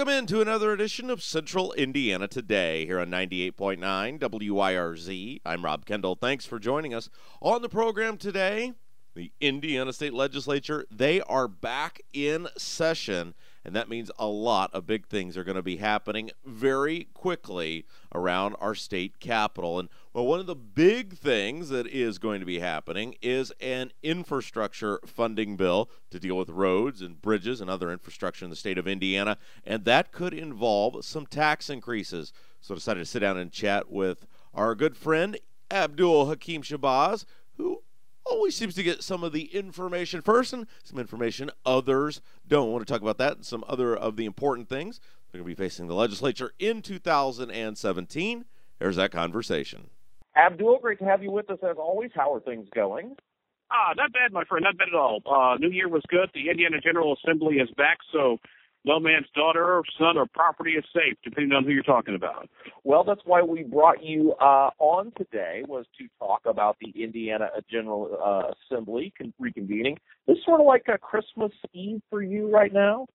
Welcome into another edition of Central Indiana Today here on 98.9 WYRZ. I'm Rob Kendall. Thanks for joining us on the program today. The Indiana State Legislature, they are back in session, and that means a lot of big things are going to be happening very quickly around our state capital. And well, one of the big things that is going to be happening is an infrastructure funding bill to deal with roads and bridges and other infrastructure in the state of Indiana, and that could involve some tax increases. So I decided to sit down and chat with our good friend Abdul Hakim Shabazz, who always seems to get some of the information first and some information others don't. I want to talk about that and some other of the important things. They're going to be facing the legislature in 2017. Here's that conversation. Abdul, great to have you with us as always. How are things going? Ah, not bad, my friend. Not bad at all. Uh, New Year was good. The Indiana General Assembly is back, so no man's daughter or son or property is safe, depending on who you're talking about. Well, that's why we brought you uh, on today was to talk about the Indiana General uh, Assembly con- reconvening. This is sort of like a Christmas Eve for you right now.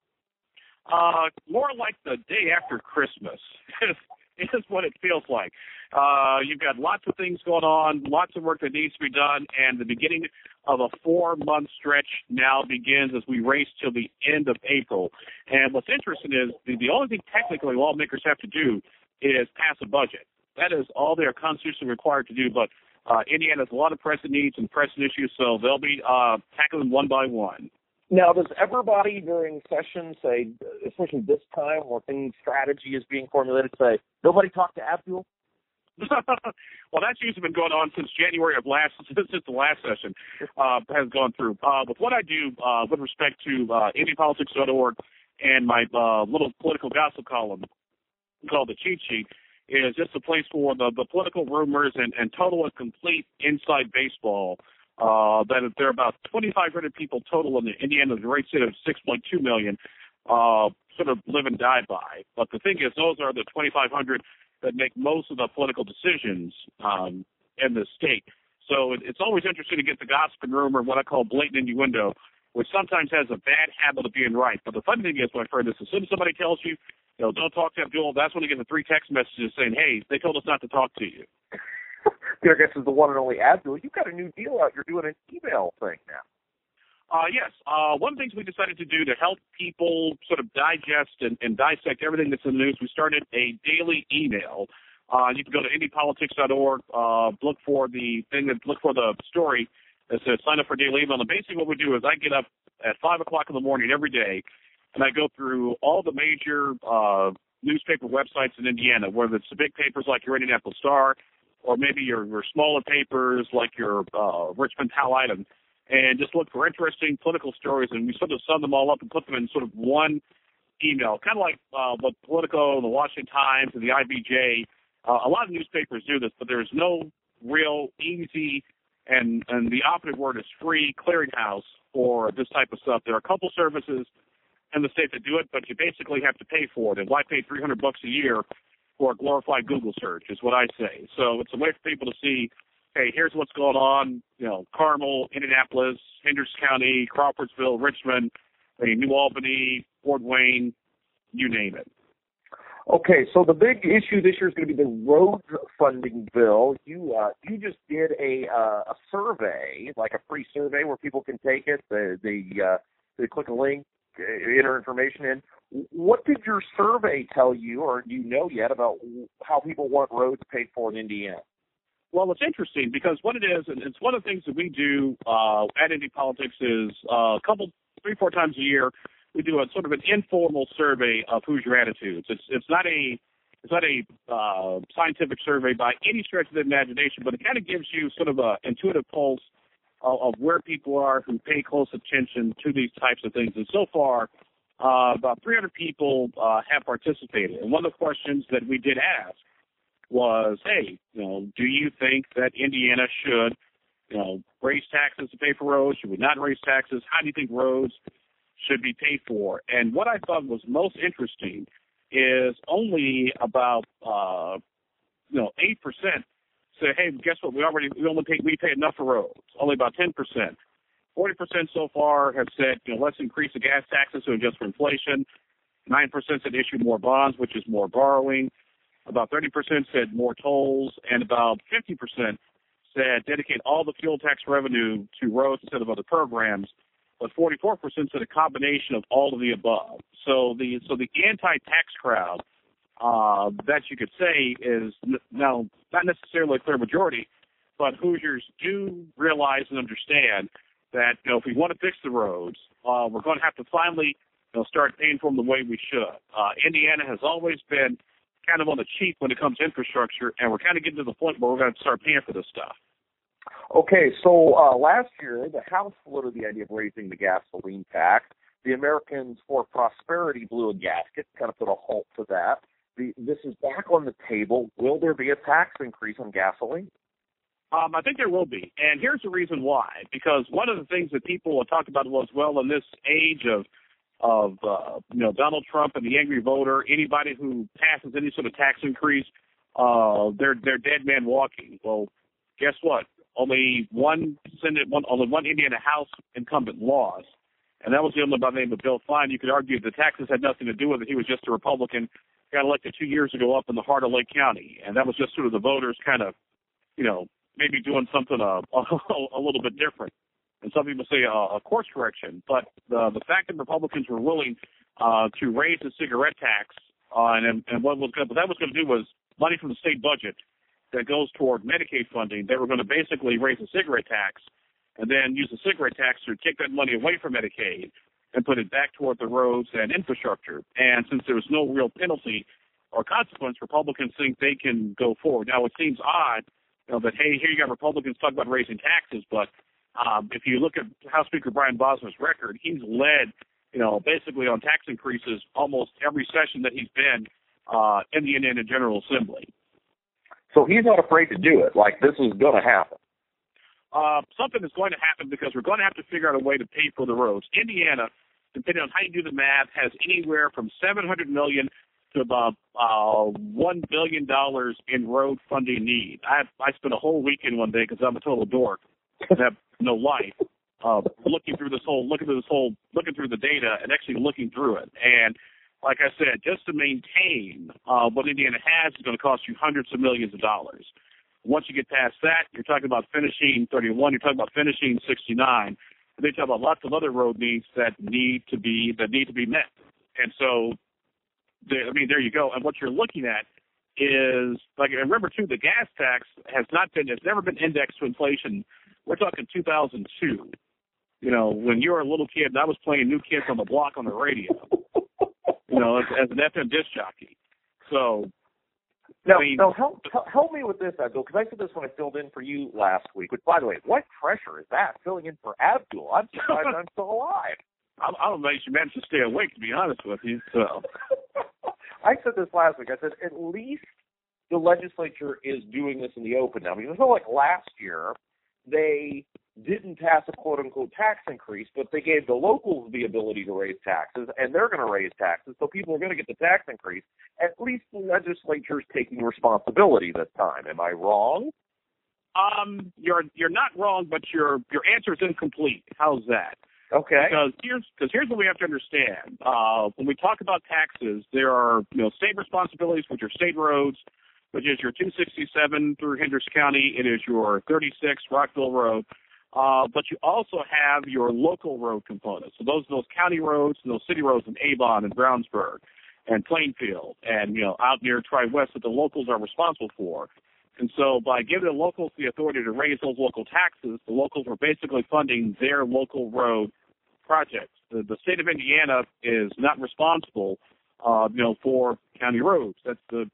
Uh, more like the day after Christmas. is what it feels like. Uh, you've got lots of things going on, lots of work that needs to be done, and the beginning of a four-month stretch now begins as we race till the end of April. And what's interesting is the, the only thing technically lawmakers have to do is pass a budget. That is all they are constitutionally required to do. But uh, Indiana has a lot of pressing needs and pressing issues, so they'll be uh, tackling one by one. Now, does everybody during session say, especially this time where things strategy is being formulated, say nobody talked to Abdul? well, that's usually been going on since January of last, since the last session uh, has gone through. Uh, with what I do uh, with respect to uh, IndyPolitics.org and my uh, little political gossip column called the Cheat Sheet, is just a place for the, the political rumors and, and total and complete inside baseball uh, that there are about 2,500 people total in the Indiana, great state of 6.2 million, uh, sort of live and die by. But the thing is, those are the 2,500 that make most of the political decisions um, in the state. So it, it's always interesting to get the gossip and rumor, what I call blatant innuendo, which sometimes has a bad habit of being right. But the funny thing is, my friend, is as soon as somebody tells you, you know, don't talk to Abdul, that's when you get the three text messages saying, hey, they told us not to talk to you. There, I guess, is the one and only Abdul. You've got a new deal out. You're doing an email thing now. Uh, yes. Uh, one of the things we decided to do to help people sort of digest and, and dissect everything that's in the news, we started a daily email. Uh, you can go to indypolitics.org, uh, look for the thing that look for the story that says sign up for daily email. And basically, what we do is I get up at five o'clock in the morning every day, and I go through all the major uh, newspaper websites in Indiana, whether it's the big papers like your Indianapolis Star, or maybe your, your smaller papers like your uh, Richmond Tow-Item, and just look for interesting political stories, and we sort of sum them all up and put them in sort of one email, kind of like uh, what Politico the Washington Times and the IBJ. Uh, a lot of newspapers do this, but there's no real easy and and the operative word is free clearinghouse for this type of stuff. There are a couple services in the state that do it, but you basically have to pay for it. And why pay 300 bucks a year for a glorified Google search is what I say. So it's a way for people to see, hey, here's what's going on. You know, Carmel, Indianapolis, Hendricks County, Crawfordsville, Richmond, New Albany, Fort Wayne, you name it. Okay, so the big issue this year is going to be the road funding bill. You uh, you just did a uh, a survey, like a free survey where people can take it. They they, uh, they click a link, enter information in. What did your survey tell you, or do you know yet about how people want roads paid for in Indiana? Well, it's interesting because what it is, and it's one of the things that we do uh, at Indy Politics is uh, a couple, three, four times a year we do a sort of an informal survey of who's your attitudes. It's it's not a it's not a uh, scientific survey by any stretch of the imagination, but it kind of gives you sort of a intuitive pulse of, of where people are who pay close attention to these types of things. And so far, uh, about 300 people uh, have participated. And one of the questions that we did ask was, hey, you know, do you think that Indiana should, you know, raise taxes to pay for roads? Should we not raise taxes? How do you think roads should be paid for. And what I thought was most interesting is only about uh, you know eight percent say, hey, guess what? We already we only pay we pay enough for roads. Only about ten percent. Forty percent so far have said, you know, let's increase the gas taxes to adjust for inflation. Nine percent said issue more bonds, which is more borrowing. About thirty percent said more tolls, and about fifty percent said dedicate all the fuel tax revenue to roads instead of other programs but 44% said a combination of all of the above. So the so the anti-tax crowd uh, that you could say is now not necessarily a clear majority, but Hoosiers do realize and understand that you know if we want to fix the roads, uh, we're going to have to finally you know, start paying for them the way we should. Uh, Indiana has always been kind of on the cheap when it comes to infrastructure, and we're kind of getting to the point where we're going to start paying for this stuff. Okay, so uh, last year the House floated the idea of raising the gasoline tax. The Americans for Prosperity blew a gasket, kind of put a halt to that. The, this is back on the table. Will there be a tax increase on gasoline? Um, I think there will be, and here's the reason why. Because one of the things that people have talked about was, well, in this age of of uh, you know Donald Trump and the angry voter, anybody who passes any sort of tax increase, uh, they're they're dead man walking. Well, guess what? only one Senate, one only one Indiana House incumbent lost, and that was the only by the name of Bill Fine. You could argue the taxes had nothing to do with it. He was just a Republican, got elected two years ago up in the heart of Lake County, and that was just sort of the voters kind of, you know, maybe doing something uh, a, a, a little bit different. And some people say a, a course correction, but the the fact that Republicans were willing uh, to raise the cigarette tax, uh, and and what was going, what that was going to do was money from the state budget that goes toward Medicaid funding, they were going to basically raise the cigarette tax and then use the cigarette tax to take that money away from Medicaid and put it back toward the roads and infrastructure. And since there was no real penalty or consequence, Republicans think they can go forward. Now, it seems odd, you know, that hey, here you got Republicans talk about raising taxes, but um, if you look at House Speaker Brian Bosma's record, he's led, you know, basically on tax increases almost every session that he's been uh, in the Indiana General Assembly. So he's not afraid to do it. Like this is going to happen. uh, something is going to happen because we're going to have to figure out a way to pay for the roads. Indiana, depending on how you do the math, has anywhere from 700 million to about uh, one billion dollars in road funding need. I I spent a whole weekend one day because I'm a total dork and have no life. Uh, looking through this whole, looking through this whole, looking through the data and actually looking through it. And like I said, just to maintain uh, what Indiana has is going to cost you hundreds of millions of dollars. Once you get past that, you're talking about finishing 31. You're talking about finishing 69. They talk about lots of other road needs that need to be that need to be met. And so, they, I mean, there you go. And what you're looking at is like remember too, the gas tax has not been, has never been indexed to inflation. We're talking 2002. You know, when you were a little kid, and I was playing New Kids on the Block on the radio. You know, as, as an FM disc jockey. So now, I mean, now help help me with this, Abdul, because I said this when I filled in for you last week. Which, by the way, what pressure is that filling in for Abdul? I'm surprised I'm still alive. I, I don't know if you managed to stay awake, to be honest with you. So I said this last week. I said at least the legislature is doing this in the open now. Because it's not like last year they didn't pass a quote unquote tax increase, but they gave the locals the ability to raise taxes, and they're going to raise taxes, so people are going to get the tax increase. At least the legislature is taking responsibility this time. Am I wrong? Um, you're you're not wrong, but your your answer is incomplete. How's that? Okay. Because here's because here's what we have to understand. Uh, when we talk about taxes, there are you know state responsibilities, which are state roads, which is your 267 through Hendricks County. It is your 36 Rockville Road. Uh, but you also have your local road components. So those those county roads, and those city roads in Avon and Brownsburg and Plainfield and you know out near Tri West that the locals are responsible for. And so by giving the locals the authority to raise those local taxes, the locals are basically funding their local road projects. The, the state of Indiana is not responsible, uh, you know, for county roads. That's the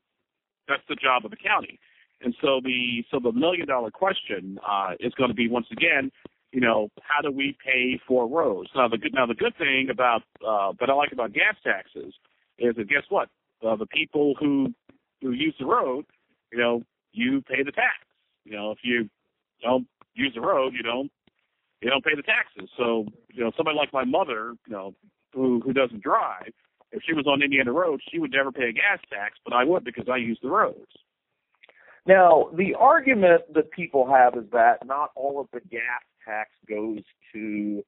that's the job of the county. And so the so the million dollar question uh, is going to be once again, you know, how do we pay for roads? Now the good now the good thing about uh, that I like about gas taxes is that guess what? Uh, the people who who use the road, you know, you pay the tax. You know, if you don't use the road, you don't you don't pay the taxes. So you know, somebody like my mother, you know, who who doesn't drive, if she was on Indiana Road, she would never pay a gas tax, but I would because I use the roads. Now, the argument that people have is that not all of the gas tax goes to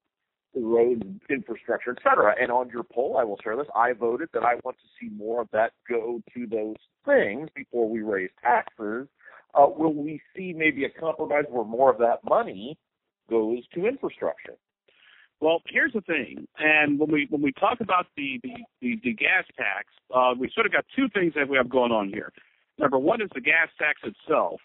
the road infrastructure, et cetera. And on your poll, I will share this. I voted that I want to see more of that go to those things before we raise taxes. Uh, will we see maybe a compromise where more of that money goes to infrastructure? Well, here's the thing, and when we when we talk about the the, the, the gas tax, uh, we sort of got two things that we have going on here. Number one is the gas tax itself,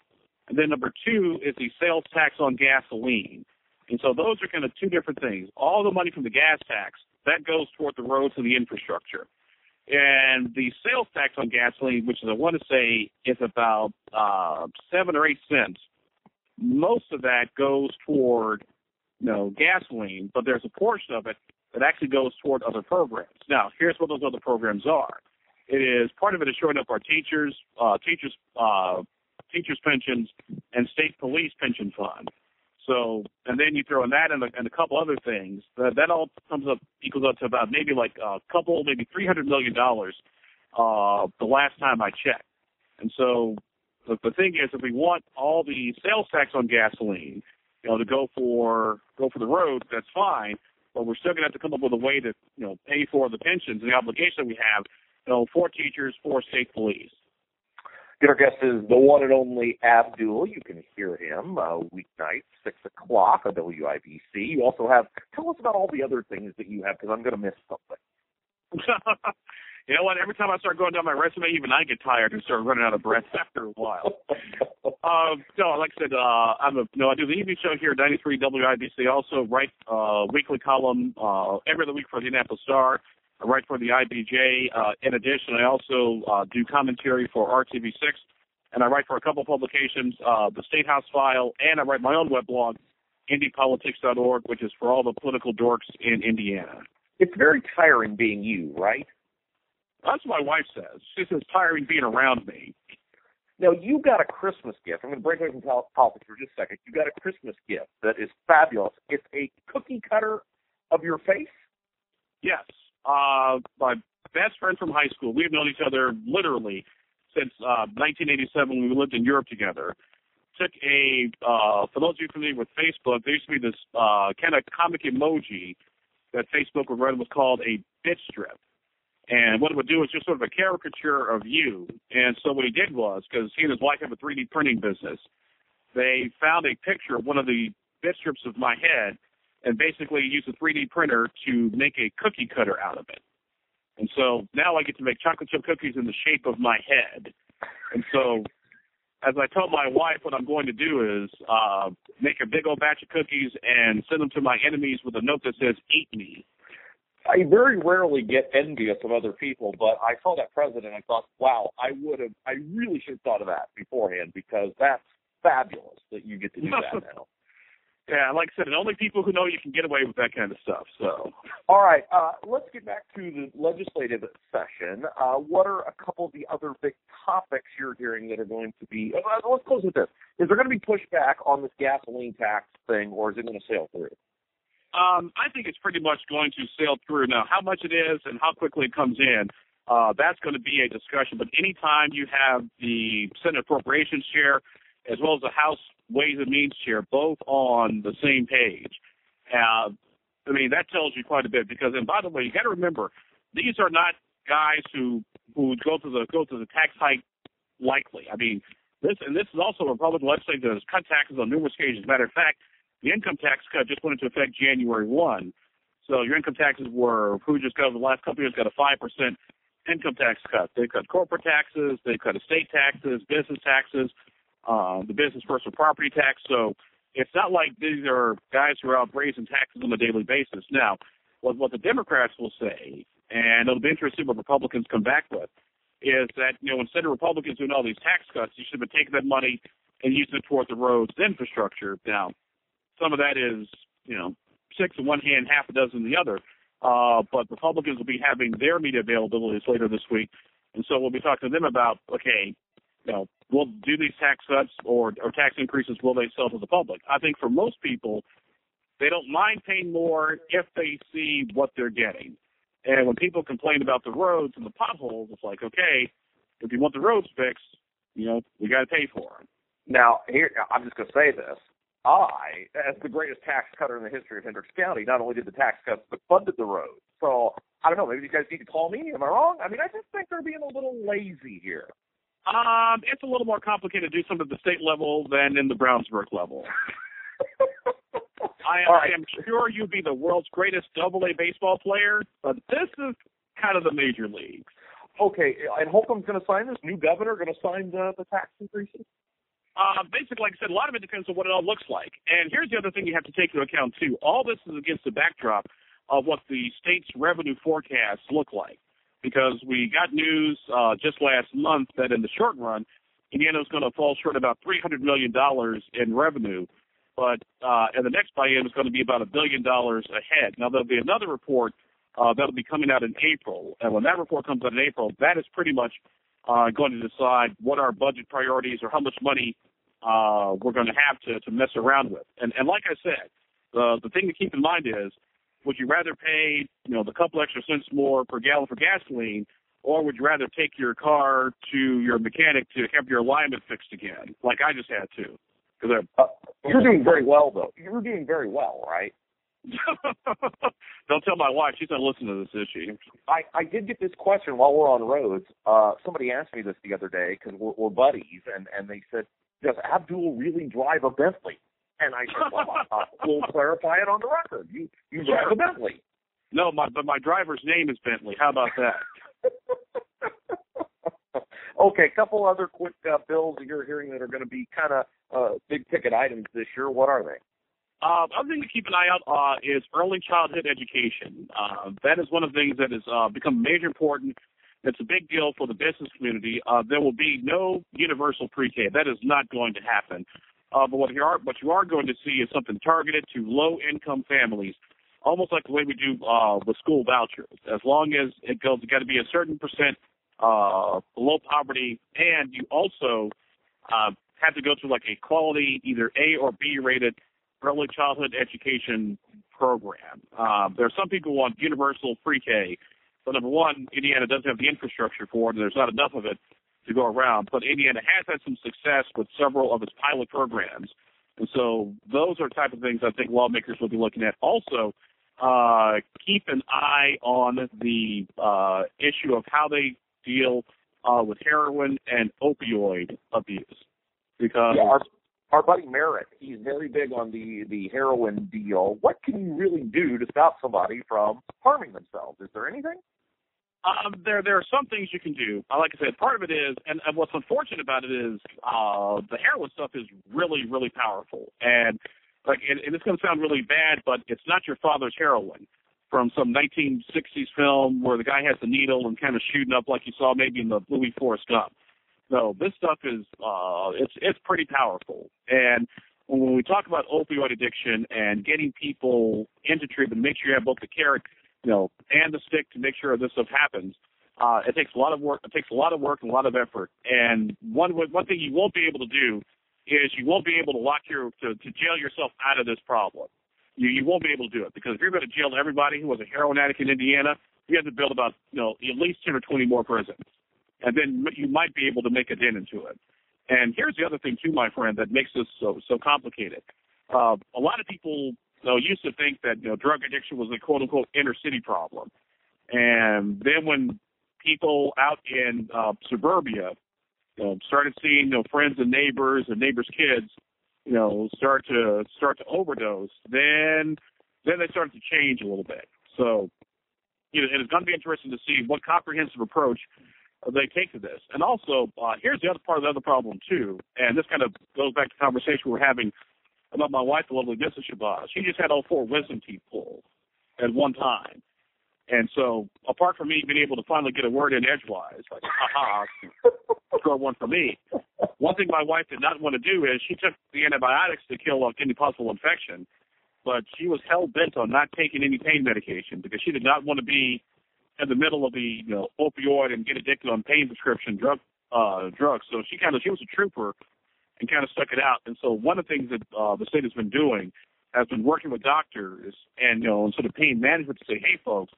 and then number two is the sales tax on gasoline. And so those are kind of two different things. All the money from the gas tax that goes toward the roads and the infrastructure, and the sales tax on gasoline, which is I want to say is about uh, seven or eight cents. Most of that goes toward you know gasoline, but there's a portion of it that actually goes toward other programs. Now, here's what those other programs are. It is part of it is showing up our teachers, uh, teachers, uh, teachers pensions, and state police pension fund. So, and then you throw in that and a, and a couple other things. That, that all comes up equals up to about maybe like a couple, maybe three hundred million dollars. Uh, the last time I checked. And so, the, the thing is, if we want all the sales tax on gasoline, you know, to go for go for the road, that's fine. But we're still going to have to come up with a way to, you know, pay for the pensions and the obligation we have so four teachers, four state police. Our guest is the one and only Abdul. You can hear him uh, weeknights, 6 o'clock on WIBC. You also have, tell us about all the other things that you have because I'm going to miss something. you know what? Every time I start going down my resume, even I get tired and start running out of breath after a while. uh, no, like I said, uh, I'm a, no, I do the evening show here at 93 WIBC. Also write uh, weekly column uh, every other week for the Indianapolis Star. I write for the IBJ. Uh, in addition, I also uh, do commentary for RTV6, and I write for a couple publications, uh, the State House File, and I write my own web weblog, IndyPolitics.org, which is for all the political dorks in Indiana. It's very tiring being you, right? That's what my wife says. She says tiring being around me. Now you got a Christmas gift. I'm going to break away from politics for just a second. You got a Christmas gift that is fabulous. It's a cookie cutter of your face. Yes, uh, my best friend from high school. We've known each other literally since uh, 1987 when we lived in Europe together. Took a uh, for those of you familiar with Facebook, there used to be this uh, kind of comic emoji that Facebook would run was called a bitch strip. And what it would do is just sort of a caricature of you. And so what he did was, because he and his wife have a 3D printing business, they found a picture of one of the Bitstrips of my head and basically used a 3D printer to make a cookie cutter out of it. And so now I get to make chocolate chip cookies in the shape of my head. And so as I told my wife, what I'm going to do is uh, make a big old batch of cookies and send them to my enemies with a note that says "Eat me." I very rarely get envious of other people, but I saw that president. I thought, wow, I would have, I really should have thought of that beforehand because that's fabulous that you get to do that now. Yeah, like I said, the only people who know you can get away with that kind of stuff. So, all right, uh, let's get back to the legislative session. Uh, what are a couple of the other big topics you're hearing that are going to be? Uh, let's close with this: Is there going to be pushback on this gasoline tax thing, or is it going to sail through? Um, I think it's pretty much going to sail through. Now, how much it is and how quickly it comes in, uh, that's going to be a discussion. But anytime you have the Senate Appropriations Chair as well as the House Ways and Means Chair both on the same page, uh, I mean that tells you quite a bit. Because, and by the way, you got to remember, these are not guys who who go to the go to the tax hike likely. I mean, this and this is also a Republican legislature that has cut taxes on numerous occasions. Matter of fact, the income tax cut just went into effect January 1. So your income taxes were, who just got over the last couple years got a 5% income tax cut. They cut corporate taxes, they cut estate taxes, business taxes, uh, the business personal property tax. So it's not like these are guys who are out raising taxes on a daily basis. Now, what, what the Democrats will say, and it'll be interesting what Republicans come back with, is that, you know, instead of Republicans doing all these tax cuts, you should have been taking that money and using it toward the roads infrastructure. Now, some of that is, you know, six in one hand, half a dozen in the other. Uh, but Republicans will be having their media availabilities later this week, and so we'll be talking to them about, okay, you know, will do these tax cuts or, or tax increases will they sell to the public? I think for most people, they don't mind paying more if they see what they're getting. And when people complain about the roads and the potholes, it's like, okay, if you want the roads fixed, you know, we got to pay for them. Now, here I'm just going to say this: I, as the greatest tax cutter in the history of Hendricks County, not only did the tax cuts but funded the road. So I don't know. Maybe you guys need to call me. Am I wrong? I mean, I just think they're being a little lazy here. Um, it's a little more complicated to do something at the state level than in the Brownsburg level. I, right. I am sure you'd be the world's greatest double A baseball player, but this is kind of the major leagues. Okay, and Holcomb's going to sign this. New governor going to sign the, the tax increases. Uh, basically, like I said, a lot of it depends on what it all looks like. And here's the other thing you have to take into account too. All this is against the backdrop of what the state's revenue forecasts look like, because we got news uh, just last month that in the short run, Indiana is going to fall short about 300 million dollars in revenue, but uh, and the next biennium is going to be about a billion dollars ahead. Now there'll be another report uh, that'll be coming out in April, and when that report comes out in April, that is pretty much uh, going to decide what our budget priorities or how much money uh, we're going to have to, to mess around with. And, and like I said, the, the thing to keep in mind is, would you rather pay, you know, the couple extra cents more per gallon for gasoline, or would you rather take your car to your mechanic to have your alignment fixed again, like I just had to? Because uh, you're doing very well, though. You're doing very well, right? Don't tell my wife; she's not listening to this, is she? I I did get this question while we're on roads. Uh, somebody asked me this the other day because we're, we're buddies, and and they said, does Abdul really drive a Bentley? And I said, well, we'll clarify it on the record. You you drive a Bentley. No, my but my driver's name is Bentley. How about that? okay, a couple other quick uh, bills that you're hearing that are going to be kind of uh, big ticket items this year. What are they? Uh, other thing to keep an eye out uh, is early childhood education. Uh, that is one of the things that has uh, become major important it's a big deal for the business community. Uh, there will be no universal pre-K. That is not going to happen. Uh, but what you are what you are going to see is something targeted to low-income families, almost like the way we do uh, with school vouchers. As long as it goes, got to be a certain percent uh, below poverty, and you also uh, have to go to like a quality, either A or B rated early childhood education program. Uh, there are some people who want universal pre-K, but number one, Indiana doesn't have the infrastructure for it, and there's not enough of it to go around. But Indiana has had some success with several of its pilot programs, and so those are type of things I think lawmakers will be looking at. Also, uh, keep an eye on the uh, issue of how they deal uh, with heroin and opioid abuse, because yeah, our, our buddy Merritt, he's very big on the the heroin deal. What can you really do to stop somebody from harming themselves? Is there anything? Um, there there are some things you can do. Uh, like I said, part of it is, and, and what's unfortunate about it is, uh, the heroin stuff is really really powerful, and like, and, and it's going to sound really bad, but it's not your father's heroin from some 1960s film where the guy has the needle and kind of shooting up like you saw maybe in the movie Forrest Gump. No, this stuff is uh, it's it's pretty powerful, and when we talk about opioid addiction and getting people into treatment, make sure you have both the carrot you know, and the stick to make sure this stuff happens. Uh, it takes a lot of work. It takes a lot of work and a lot of effort. And one one thing you won't be able to do is you won't be able to lock your to, to jail yourself out of this problem. You you won't be able to do it because if you're going to jail everybody who was a heroin addict in Indiana, you have to build about you know at least ten or twenty more prisons, and then you might be able to make a dent into it. And here's the other thing too, my friend, that makes this so so complicated. Uh, a lot of people so used to think that you know drug addiction was a quote unquote inner city problem, and then when people out in uh, suburbia you know, started seeing you know friends and neighbors and neighbors' kids, you know, start to start to overdose, then then they started to change a little bit. So, you know, and it's going to be interesting to see what comprehensive approach they take to this. And also, uh, here's the other part of the other problem too, and this kind of goes back to the conversation we we're having about my wife, the lovely Mrs. Shabazz. She just had all four wisdom teeth pulled at one time. And so, apart from me being able to finally get a word in edgewise, like, ha score one for me. One thing my wife did not want to do is she took the antibiotics to kill uh, any possible infection, but she was hell bent on not taking any pain medication because she did not want to be in the middle of the you know opioid and get addicted on pain prescription drug uh drugs. So she kind of she was a trooper and kind of stuck it out. And so one of the things that uh, the state has been doing has been working with doctors and you know and sort of pain management to say, hey folks,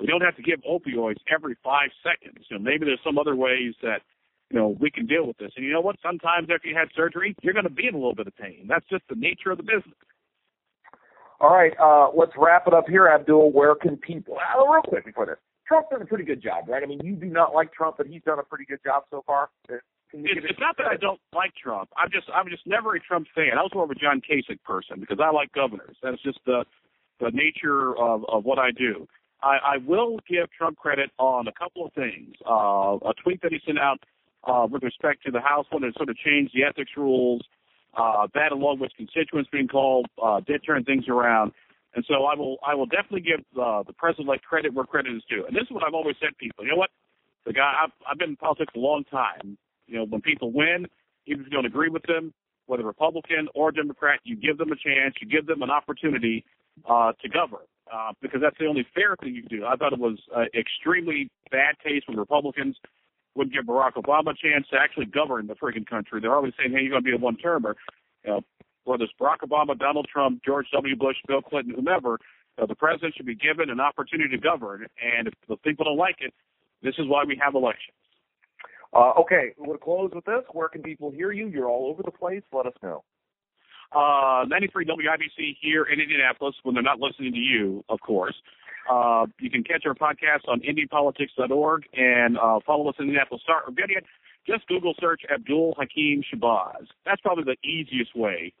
we don't have to give opioids every five seconds. You know, maybe there's some other ways that you know we can deal with this. And you know what? Sometimes after you had surgery, you're going to be in a little bit of pain. That's just the nature of the business. All right, uh, let's wrap it up here, Abdul. Where can people? Uh, real quick before this, Trump's done a pretty good job, right? I mean, you do not like Trump, but he's done a pretty good job so far. It's, it's not that I don't like Trump. I'm just I'm just never a Trump fan. I was more of a John Kasich person because I like governors. That's just the the nature of of what I do. I, I will give Trump credit on a couple of things. Uh, a tweet that he sent out uh, with respect to the House one that sort of changed the ethics rules. Uh, that, along with constituents being called, uh, did turn things around. And so I will I will definitely give uh, the president-elect credit where credit is due. And this is what I've always said to people. You know what? The guy I've, I've been in politics a long time. You know, when people win, even if you don't agree with them, whether Republican or Democrat, you give them a chance, you give them an opportunity uh, to govern, uh, because that's the only fair thing you can do. I thought it was uh, extremely bad taste when Republicans wouldn't give Barack Obama a chance to actually govern the freaking country. They're always saying, "Hey, you're going to be a one-termer." You know, whether it's Barack Obama, Donald Trump, George W. Bush, Bill Clinton, whomever, uh, the president should be given an opportunity to govern. And if the people don't like it, this is why we have elections. Uh, okay, we're going to close with this. Where can people hear you? You're all over the place. Let us know. Uh, 93 WIBC here in Indianapolis when they're not listening to you, of course. Uh, you can catch our podcast on IndyPolitics.org and uh, follow us in Indianapolis Star. Or better yet, just Google search Abdul Hakim Shabazz. That's probably the easiest way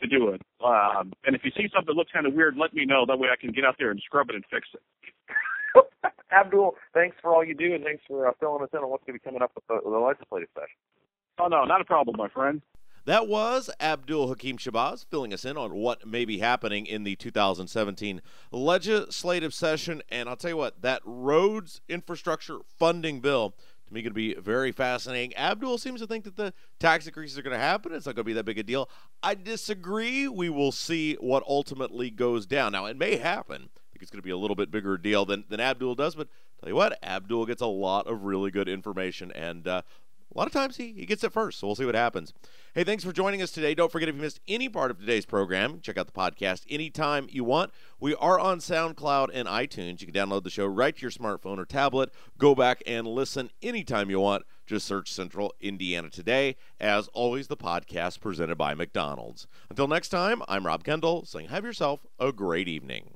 to do it. Um, and if you see something that looks kind of weird, let me know. That way I can get out there and scrub it and fix it. Abdul, thanks for all you do, and thanks for uh, filling us in on what's going to be coming up with the, with the legislative session. Oh, no, not a problem, my friend. That was Abdul Hakim Shabazz filling us in on what may be happening in the 2017 legislative session. And I'll tell you what, that roads infrastructure funding bill to me going to be very fascinating. Abdul seems to think that the tax increases are going to happen. It's not going to be that big a deal. I disagree. We will see what ultimately goes down. Now, it may happen think it's going to be a little bit bigger deal than, than Abdul does. But tell you what, Abdul gets a lot of really good information, and uh, A lot of times he, he gets it first, so we'll see what happens. Hey, thanks for joining us today. Don't forget if you missed any part of today's program, check out the podcast anytime you want. We are on SoundCloud and iTunes. You can download the show right to your smartphone or tablet. Go back and listen anytime you want. Just search Central Indiana Today. As always, the podcast presented by McDonald's. Until next time, I'm Rob Kendall saying have yourself a great evening.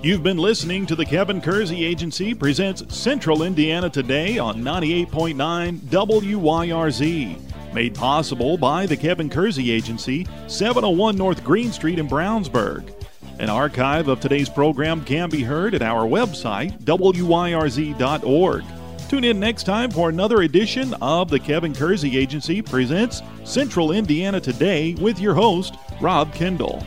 You've been listening to the Kevin Kersey Agency presents Central Indiana Today on 98.9 WYRZ. Made possible by the Kevin Kersey Agency, 701 North Green Street in Brownsburg. An archive of today's program can be heard at our website, wyrz.org. Tune in next time for another edition of the Kevin Kersey Agency presents Central Indiana Today with your host, Rob Kendall.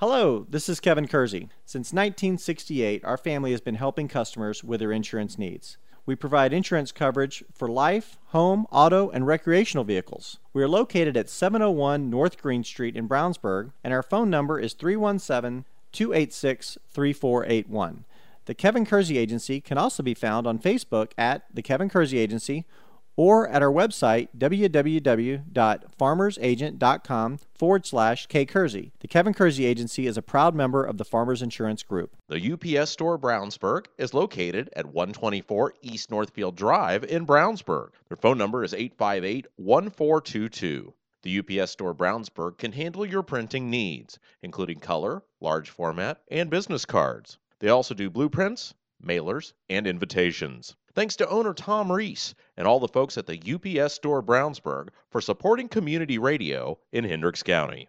Hello, this is Kevin Kersey. Since 1968, our family has been helping customers with their insurance needs. We provide insurance coverage for life, home, auto, and recreational vehicles. We are located at 701 North Green Street in Brownsburg, and our phone number is 317 286 3481. The Kevin Kersey Agency can also be found on Facebook at The Kevin Kersey Agency or at our website, www.farmersagent.com forward slash kkersey. The Kevin Kersey Agency is a proud member of the Farmers Insurance Group. The UPS Store Brownsburg is located at 124 East Northfield Drive in Brownsburg. Their phone number is 858 1422. The UPS Store Brownsburg can handle your printing needs, including color, large format, and business cards. They also do blueprints, mailers, and invitations. Thanks to owner Tom Reese and all the folks at the UPS Store Brownsburg for supporting community radio in Hendricks County.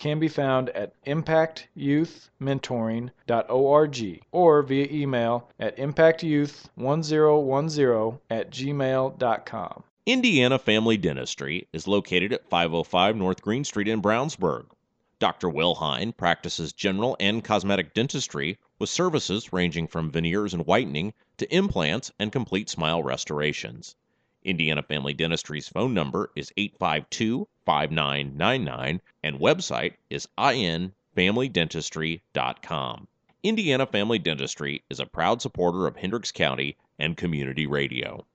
can be found at impactyouthmentoring.org or via email at impactyouth1010 at gmail.com. Indiana Family Dentistry is located at 505 North Green Street in Brownsburg. Dr. Will Hine practices general and cosmetic dentistry with services ranging from veneers and whitening to implants and complete smile restorations. Indiana Family Dentistry's phone number is 852 5999 and website is infamilydentistry.com. Indiana Family Dentistry is a proud supporter of Hendricks County and community radio.